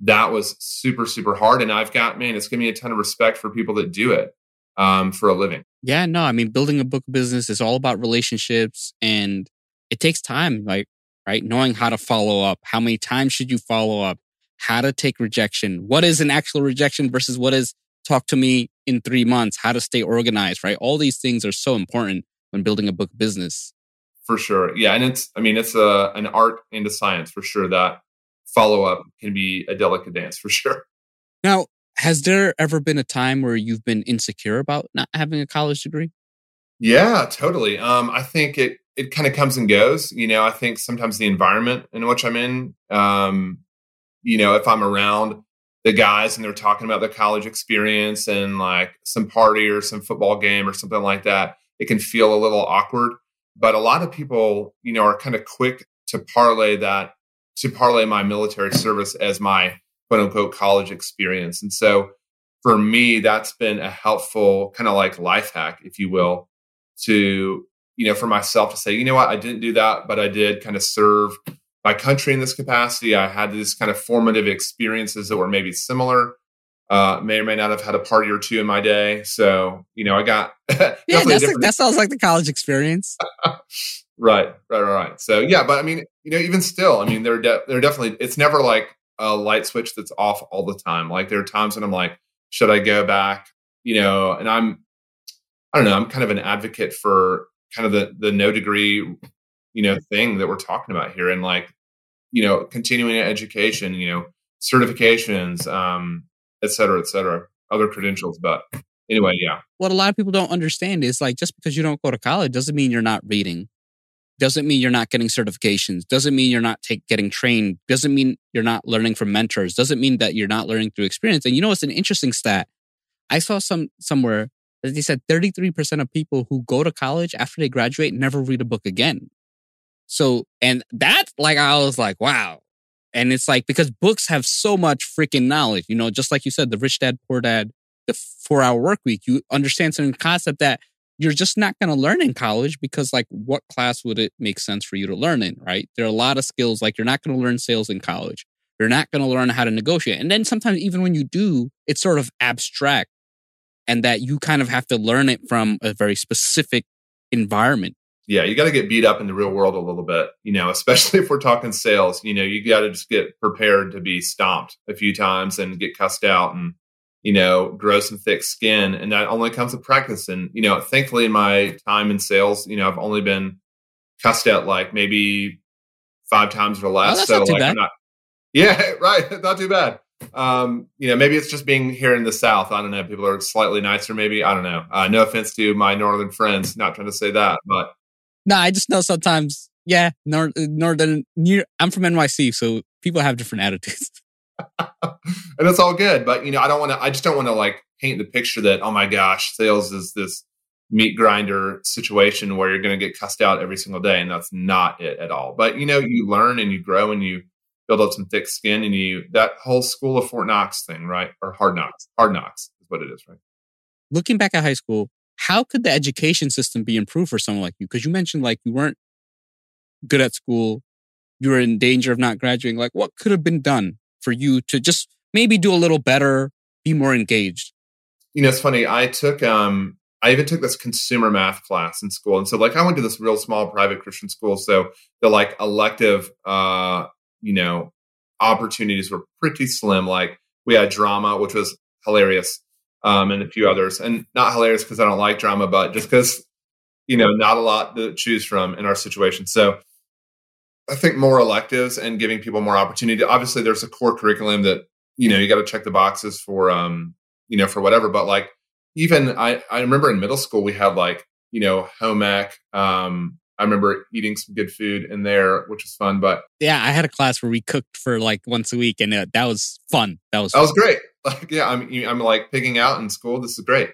that was super, super hard. And I've got, man, it's given me a ton of respect for people that do it um, for a living.
Yeah, no, I mean, building a book business is all about relationships and it takes time, like, right? Knowing how to follow up. How many times should you follow up? How to take rejection? What is an actual rejection versus what is talk to me in three months? How to stay organized, right? All these things are so important when building a book business.
For sure. Yeah. And it's, I mean, it's a, an art and a science for sure that follow up can be a delicate dance for sure.
Now, has there ever been a time where you've been insecure about not having a college degree?
Yeah, totally. Um, I think it it kind of comes and goes. You know, I think sometimes the environment in which I'm in, um, you know, if I'm around the guys and they're talking about their college experience and like some party or some football game or something like that, it can feel a little awkward. But a lot of people, you know, are kind of quick to parlay that to parlay my military service as my quote unquote college experience. And so for me, that's been a helpful kind of like life hack, if you will, to, you know, for myself to say, you know what, I didn't do that, but I did kind of serve my country in this capacity. I had these kind of formative experiences that were maybe similar. Uh, may or may not have had a party or two in my day. So, you know, I got
yeah, like, that sounds like the college experience.
right, right, right. So, yeah, but I mean, you know, even still, I mean, they're de- they're definitely. It's never like a light switch that's off all the time. Like there are times when I'm like, should I go back? You know, and I'm, I don't know, I'm kind of an advocate for kind of the the no degree, you know, thing that we're talking about here, and like, you know, continuing education, you know, certifications, um, et cetera, et cetera, other credentials. But anyway, yeah.
What a lot of people don't understand is like just because you don't go to college doesn't mean you're not reading. Doesn't mean you're not getting certifications. Doesn't mean you're not take, getting trained. Doesn't mean you're not learning from mentors. Doesn't mean that you're not learning through experience. And you know it's an interesting stat? I saw some somewhere that they said 33% of people who go to college after they graduate never read a book again. So and that like i was like wow and it's like because books have so much freaking knowledge you know just like you said the rich dad poor dad the four hour work week you understand some concept that you're just not going to learn in college because like what class would it make sense for you to learn in right? There are a lot of skills like you're not going to learn sales in college. You're not going to learn how to negotiate. And then sometimes even when you do it's sort of abstract and that you kind of have to learn it from a very specific environment
yeah you got to get beat up in the real world a little bit you know especially if we're talking sales you know you got to just get prepared to be stomped a few times and get cussed out and you know, grow some thick skin. And that only comes with practice. And, you know, thankfully in my time in sales, you know, I've only been cussed at like maybe five times or less.
Oh, so
like not, yeah, right. Not too bad. Um, you know, maybe it's just being here in the South. I don't know. People are slightly nicer, maybe. I don't know. Uh, no offense to my northern friends, not trying to say that, but
no, I just know sometimes, yeah, nor- northern near I'm from NYC, so people have different attitudes.
and it's all good. But you know, I don't want to. I just don't want to like paint the picture that oh my gosh, sales is this meat grinder situation where you're going to get cussed out every single day, and that's not it at all. But you know, you learn and you grow and you build up some thick skin, and you that whole school of Fort Knox thing, right? Or hard knocks, hard knocks is what it is, right?
Looking back at high school, how could the education system be improved for someone like you? Because you mentioned like you weren't good at school, you were in danger of not graduating. Like, what could have been done for you to just maybe do a little better, be more engaged?
You know, it's funny. I took, um, I even took this consumer math class in school. And so like I went to this real small private Christian school. So the like elective, uh, you know, opportunities were pretty slim. Like we had drama, which was hilarious. Um, and a few others and not hilarious because I don't like drama, but just because, you know, not a lot to choose from in our situation. So I think more electives and giving people more opportunity. Obviously, there's a core curriculum that you know you got to check the boxes for um you know for whatever. But like even I I remember in middle school we had like you know home ec. Um, I remember eating some good food in there, which was fun. But
yeah, I had a class where we cooked for like once a week, and uh, that was fun. That was
that fun. was great. Like yeah, I'm I'm like picking out in school. This is great.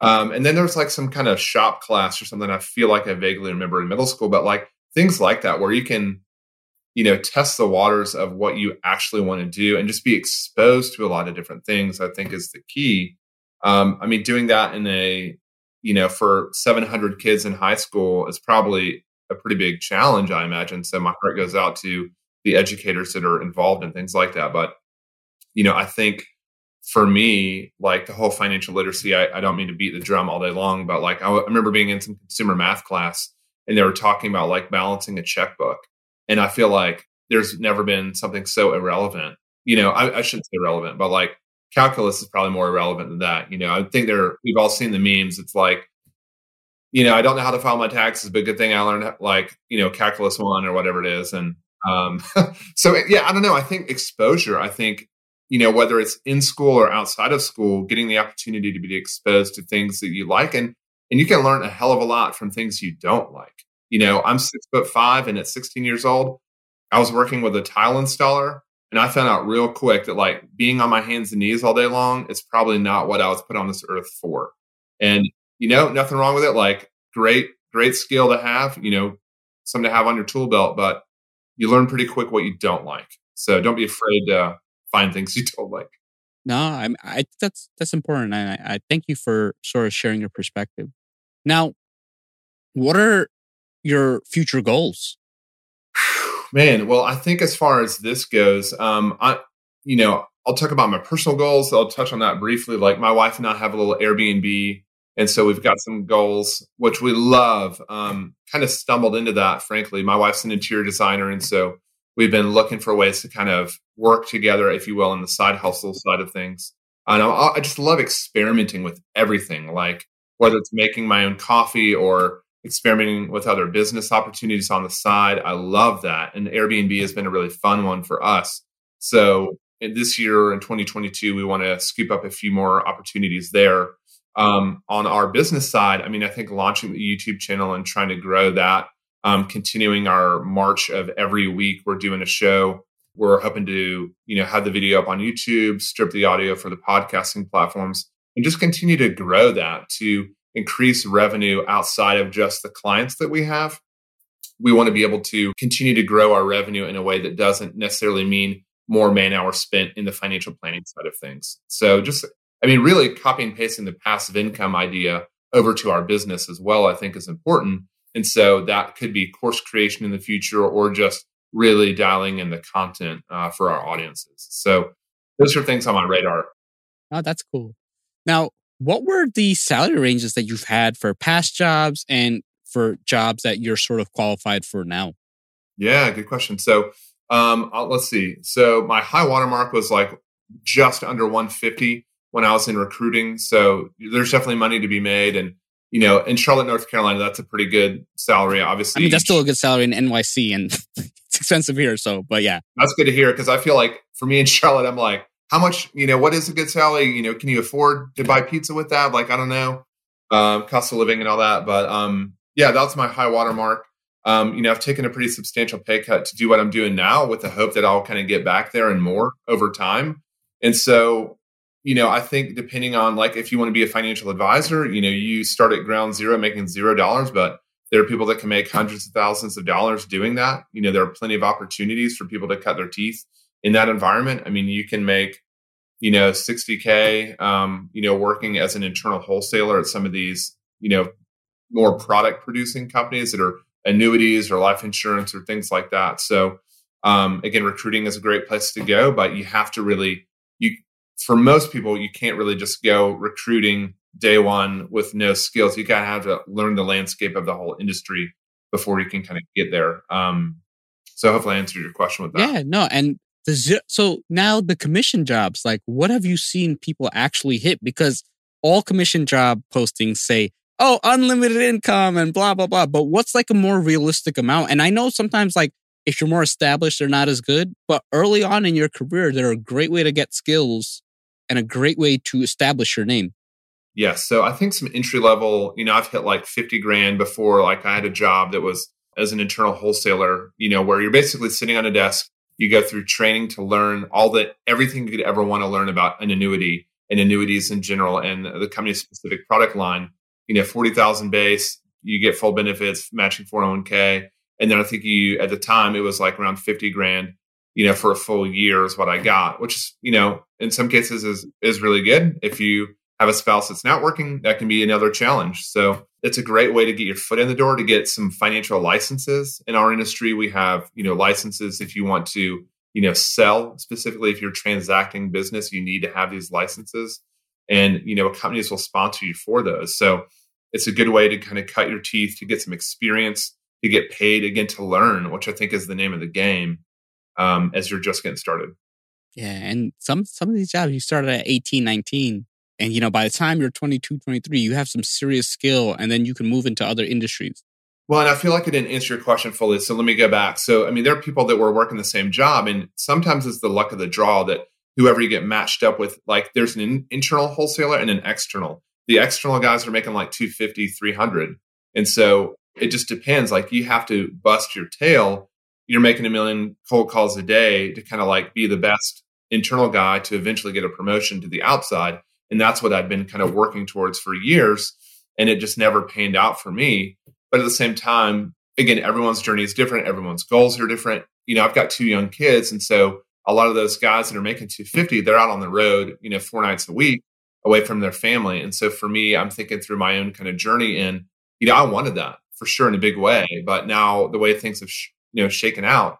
Um, and then there was like some kind of shop class or something. I feel like I vaguely remember in middle school, but like things like that where you can you know test the waters of what you actually want to do and just be exposed to a lot of different things i think is the key um, i mean doing that in a you know for 700 kids in high school is probably a pretty big challenge i imagine so my heart goes out to the educators that are involved in things like that but you know i think for me like the whole financial literacy I, I don't mean to beat the drum all day long but like I, w- I remember being in some consumer math class and they were talking about like balancing a checkbook and I feel like there's never been something so irrelevant. You know, I, I shouldn't say irrelevant, but like calculus is probably more irrelevant than that. You know, I think there we've all seen the memes. It's like, you know, I don't know how to file my taxes, but good thing I learned like, you know, calculus one or whatever it is. And um, so yeah, I don't know. I think exposure, I think, you know, whether it's in school or outside of school, getting the opportunity to be exposed to things that you like and and you can learn a hell of a lot from things you don't like. You know, I'm six foot five, and at 16 years old, I was working with a tile installer, and I found out real quick that like being on my hands and knees all day long is probably not what I was put on this earth for. And you know, nothing wrong with it. Like great, great skill to have. You know, something to have on your tool belt, but you learn pretty quick what you don't like. So don't be afraid to find things you don't like.
No, I I that's that's important, and I, I thank you for sort of sharing your perspective. Now, what are your future goals?
Man, well, I think as far as this goes, um, I, you know, I'll talk about my personal goals. I'll touch on that briefly. Like my wife and I have a little Airbnb, and so we've got some goals which we love. Um, kind of stumbled into that, frankly. My wife's an interior designer, and so we've been looking for ways to kind of work together, if you will, on the side hustle side of things. And I, I just love experimenting with everything, like whether it's making my own coffee or experimenting with other business opportunities on the side. I love that. And Airbnb has been a really fun one for us. So this year in 2022, we want to scoop up a few more opportunities there. Um, on our business side, I mean, I think launching the YouTube channel and trying to grow that, um, continuing our march of every week, we're doing a show. We're hoping to, you know, have the video up on YouTube, strip the audio for the podcasting platforms, and just continue to grow that to increase revenue outside of just the clients that we have. We want to be able to continue to grow our revenue in a way that doesn't necessarily mean more man hours spent in the financial planning side of things. So just, I mean, really copy and pasting the passive income idea over to our business as well, I think is important. And so that could be course creation in the future or just really dialing in the content uh, for our audiences. So those are things on my radar.
Oh, that's cool. Now, what were the salary ranges that you've had for past jobs and for jobs that you're sort of qualified for now?
Yeah, good question. So um, uh, let's see. So my high watermark was like just under 150 when I was in recruiting. So there's definitely money to be made. And, you know, in Charlotte, North Carolina, that's a pretty good salary, obviously.
I mean, that's still a good salary in NYC and it's expensive here. So, but yeah.
That's good to hear because I feel like for me in Charlotte, I'm like, how much, you know, what is a good salary? You know, can you afford to buy pizza with that? Like, I don't know, um, cost of living and all that. But um, yeah, that's my high water mark. Um, you know, I've taken a pretty substantial pay cut to do what I'm doing now with the hope that I'll kind of get back there and more over time. And so, you know, I think depending on like if you want to be a financial advisor, you know, you start at ground zero making zero dollars, but there are people that can make hundreds of thousands of dollars doing that. You know, there are plenty of opportunities for people to cut their teeth in that environment. I mean, you can make, you know, 60K, um, you know, working as an internal wholesaler at some of these, you know, more product producing companies that are annuities or life insurance or things like that. So, um, again, recruiting is a great place to go, but you have to really, you, for most people, you can't really just go recruiting day one with no skills. You gotta have to learn the landscape of the whole industry before you can kind of get there. Um, so hopefully I answered your question with that.
Yeah, no, and the so now the commission jobs, like what have you seen people actually hit? Because all commission job postings say, oh, unlimited income and blah, blah, blah. But what's like a more realistic amount? And I know sometimes like if you're more established, they're not as good. But early on in your career, they're a great way to get skills and a great way to establish your name.
Yes. So I think some entry level, you know, I've hit like 50 grand before. Like I had a job that was as an internal wholesaler, you know, where you're basically sitting on a desk. You go through training to learn all that everything you could ever want to learn about an annuity and annuities in general and the company specific product line. You know, 40,000 base, you get full benefits, matching 401k. And then I think you, at the time, it was like around 50 grand, you know, for a full year is what I got, which is, you know, in some cases is, is really good. If you have a spouse that's not working, that can be another challenge. So it's a great way to get your foot in the door to get some financial licenses. In our industry, we have, you know, licenses if you want to, you know, sell specifically if you're transacting business, you need to have these licenses. And, you know, companies will sponsor you for those. So it's a good way to kind of cut your teeth to get some experience to get paid again to learn which i think is the name of the game um, as you're just getting started.
Yeah and some some of these jobs you started at 18 19 and you know by the time you're 22 23 you have some serious skill and then you can move into other industries.
Well and i feel like i didn't answer your question fully so let me go back. So i mean there are people that were working the same job and sometimes it's the luck of the draw that whoever you get matched up with like there's an in- internal wholesaler and an external. The external guys are making like 250 300 and so it just depends. Like you have to bust your tail. You're making a million cold calls a day to kind of like be the best internal guy to eventually get a promotion to the outside and that's what i've been kind of working towards for years and it just never panned out for me. But at the same time again everyone's journey is different everyone's goals are different. You know i've got two young kids and so a lot of those guys that are making 250 they're out on the road you know four nights a week away from their family. And so for me, I'm thinking through my own kind of journey and, you know, I wanted that for sure in a big way. But now the way things have, sh- you know, shaken out,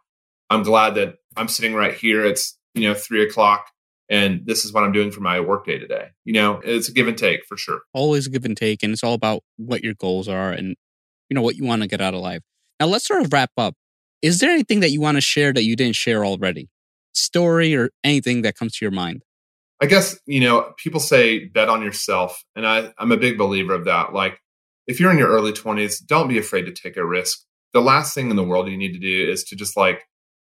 I'm glad that I'm sitting right here. It's, you know, three o'clock and this is what I'm doing for my workday today. You know, it's a give and take for sure.
Always a give and take. And it's all about what your goals are and, you know, what you want to get out of life. Now let's sort of wrap up. Is there anything that you want to share that you didn't share already? Story or anything that comes to your mind?
I guess, you know, people say bet on yourself. And I, I'm a big believer of that. Like, if you're in your early 20s, don't be afraid to take a risk. The last thing in the world you need to do is to just like,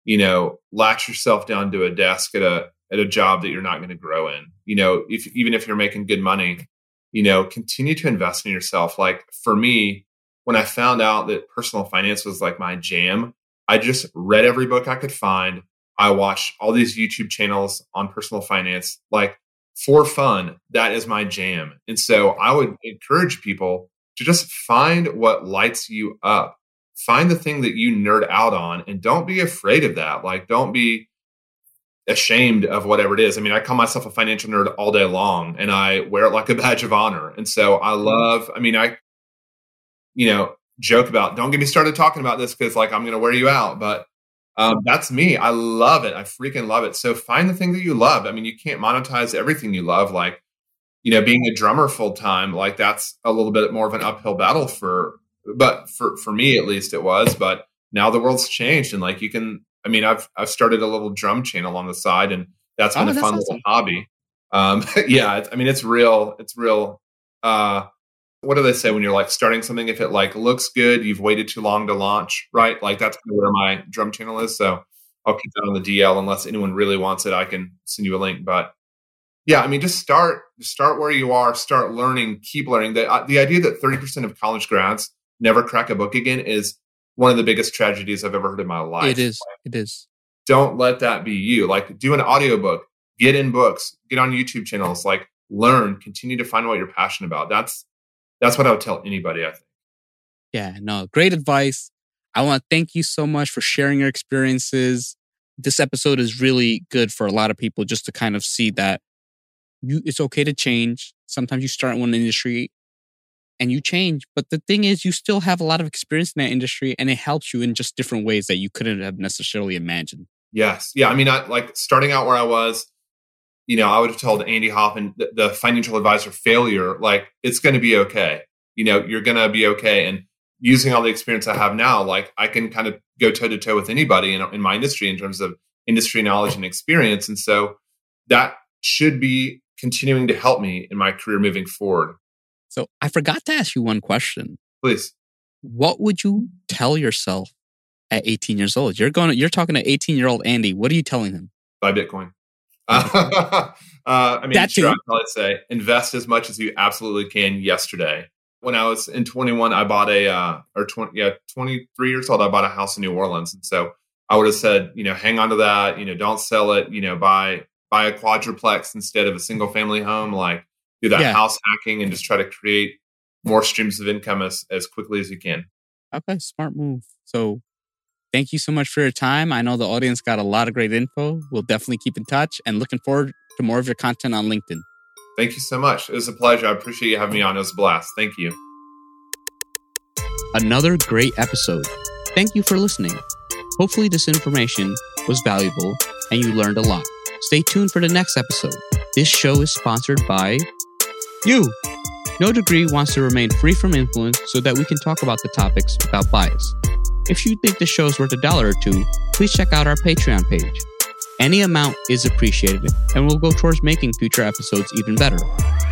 you know, latch yourself down to a desk at a at a job that you're not going to grow in. You know, if even if you're making good money, you know, continue to invest in yourself. Like for me, when I found out that personal finance was like my jam, I just read every book I could find. I watched all these YouTube channels on personal finance, like for fun. That is my jam. And so I would encourage people to just find what lights you up. Find the thing that you nerd out on and don't be afraid of that. Like, don't be ashamed of whatever it is. I mean, I call myself a financial nerd all day long and I wear it like a badge of honor. And so I mm-hmm. love, I mean, I, you know, joke about, don't get me started talking about this because like I'm going to wear you out. But um, that's me. I love it. I freaking love it. So find the thing that you love. I mean, you can't monetize everything you love. Like, you know, being a drummer full time, like that's a little bit more of an uphill battle for, but for for me at least it was. But now the world's changed, and like you can. I mean, I've I've started a little drum channel on the side, and that's been oh, a fun awesome. little hobby. Um, yeah, I mean, it's real. It's real. Uh, what do they say when you're like starting something? If it like looks good, you've waited too long to launch, right? Like that's where my drum channel is. So I'll keep that on the DL unless anyone really wants it. I can send you a link. But yeah, I mean, just start start where you are. Start learning. Keep learning. The uh, the idea that thirty percent of college grads never crack a book again is one of the biggest tragedies I've ever heard in my life.
It is. It is.
Don't let that be you. Like do an audiobook, get in books, get on YouTube channels, like learn, continue to find what you're passionate about. That's that's what I would tell anybody, I think.
Yeah, no, great advice. I want to thank you so much for sharing your experiences. This episode is really good for a lot of people just to kind of see that you it's okay to change. Sometimes you start in one industry and you change, but the thing is you still have a lot of experience in that industry and it helps you in just different ways that you couldn't have necessarily imagined.
Yes. Yeah, I mean I, like starting out where I was you know, I would have told Andy Huffman, the, the financial advisor failure, like it's going to be okay. You know, you're going to be okay. And using all the experience I have now, like I can kind of go toe to toe with anybody in, in my industry in terms of industry knowledge and experience. And so that should be continuing to help me in my career moving forward.
So I forgot to ask you one question.
Please.
What would you tell yourself at 18 years old. You're going. To, You're talking to 18 year old Andy. What are you telling him?
Buy Bitcoin. uh, I mean,
That
sure. I'd probably say invest as much as you absolutely can yesterday. When I was in 21, I bought a, uh, or 20, yeah, 23 years old, I bought a house in New Orleans. And so I would have said, you know, hang on to that, you know, don't sell it, you know, buy, buy a quadruplex instead of a single family home, like do that
Yeah.
house hacking and just try to create more streams of income as, as quickly as you can.
Okay, smart move. So, thank you so much for your time. I know the audience got a lot of great info. We'll definitely keep in touch and looking forward to more of your content on LinkedIn.
Thank you so much. It was a pleasure. I appreciate you having me on. It was a blast. Thank you.
Another great episode. Thank you for listening. Hopefully, this information was valuable and you learned a lot. Stay tuned for the next episode. This show is sponsored by you. No Degree wants to remain free from influence so that we can talk about the topics without bias. If you think the show is worth a dollar or two, please check out our Patreon page. Any amount is appreciated and will go towards making future episodes even better.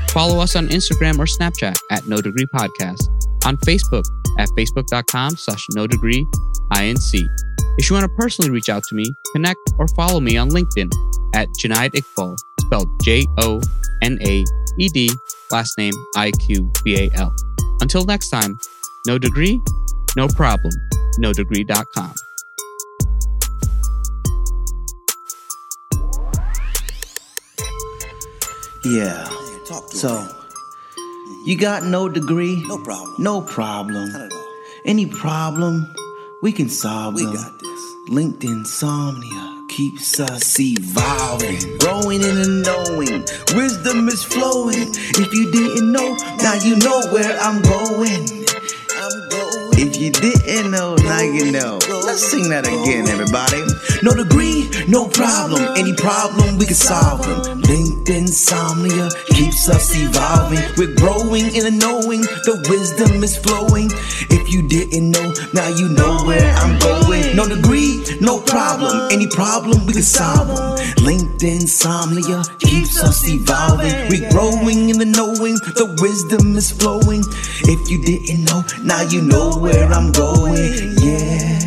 Follow us on Instagram or Snapchat at No Degree Podcast, on Facebook at facebook.com slash no degree inc. If you want to personally reach out to me, connect or follow me on LinkedIn at Jonaed Iqbal, spelled J O N A E D, last name I Q B A L. Until next time, no degree, no problem, no degree.com.
Yeah.
Talk to
So,
him.
you got no degree?
No problem.
No problem.
Not at all.
Any problem, we can solve
We
them.
got this.
Keeps us evolving, growing and knowing. Wisdom is flowing. If you didn't know, now you know where.
I'm going.
If you didn't know, now you know. Let's sing that again, everybody. No degree, no problem. Any problem, we can solve them. Linked insomnia keeps us evolving. We're growing in the knowing. The wisdom is flowing. If you didn't know, now you know where I'm going. No degree, no problem. Any problem, we can solve them. Linked insomnia keeps us evolving. We're growing in the knowing. The wisdom is flowing. If you didn't know, now you know where I'm going.